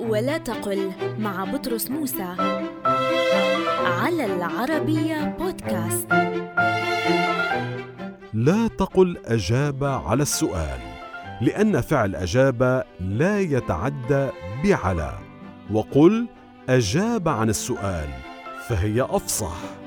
ولا تقل مع بطرس موسى على العربية بودكاست. لا تقل أجاب على السؤال لأن فعل أجاب لا يتعدى بعلى وقل أجاب عن السؤال فهي أفصح.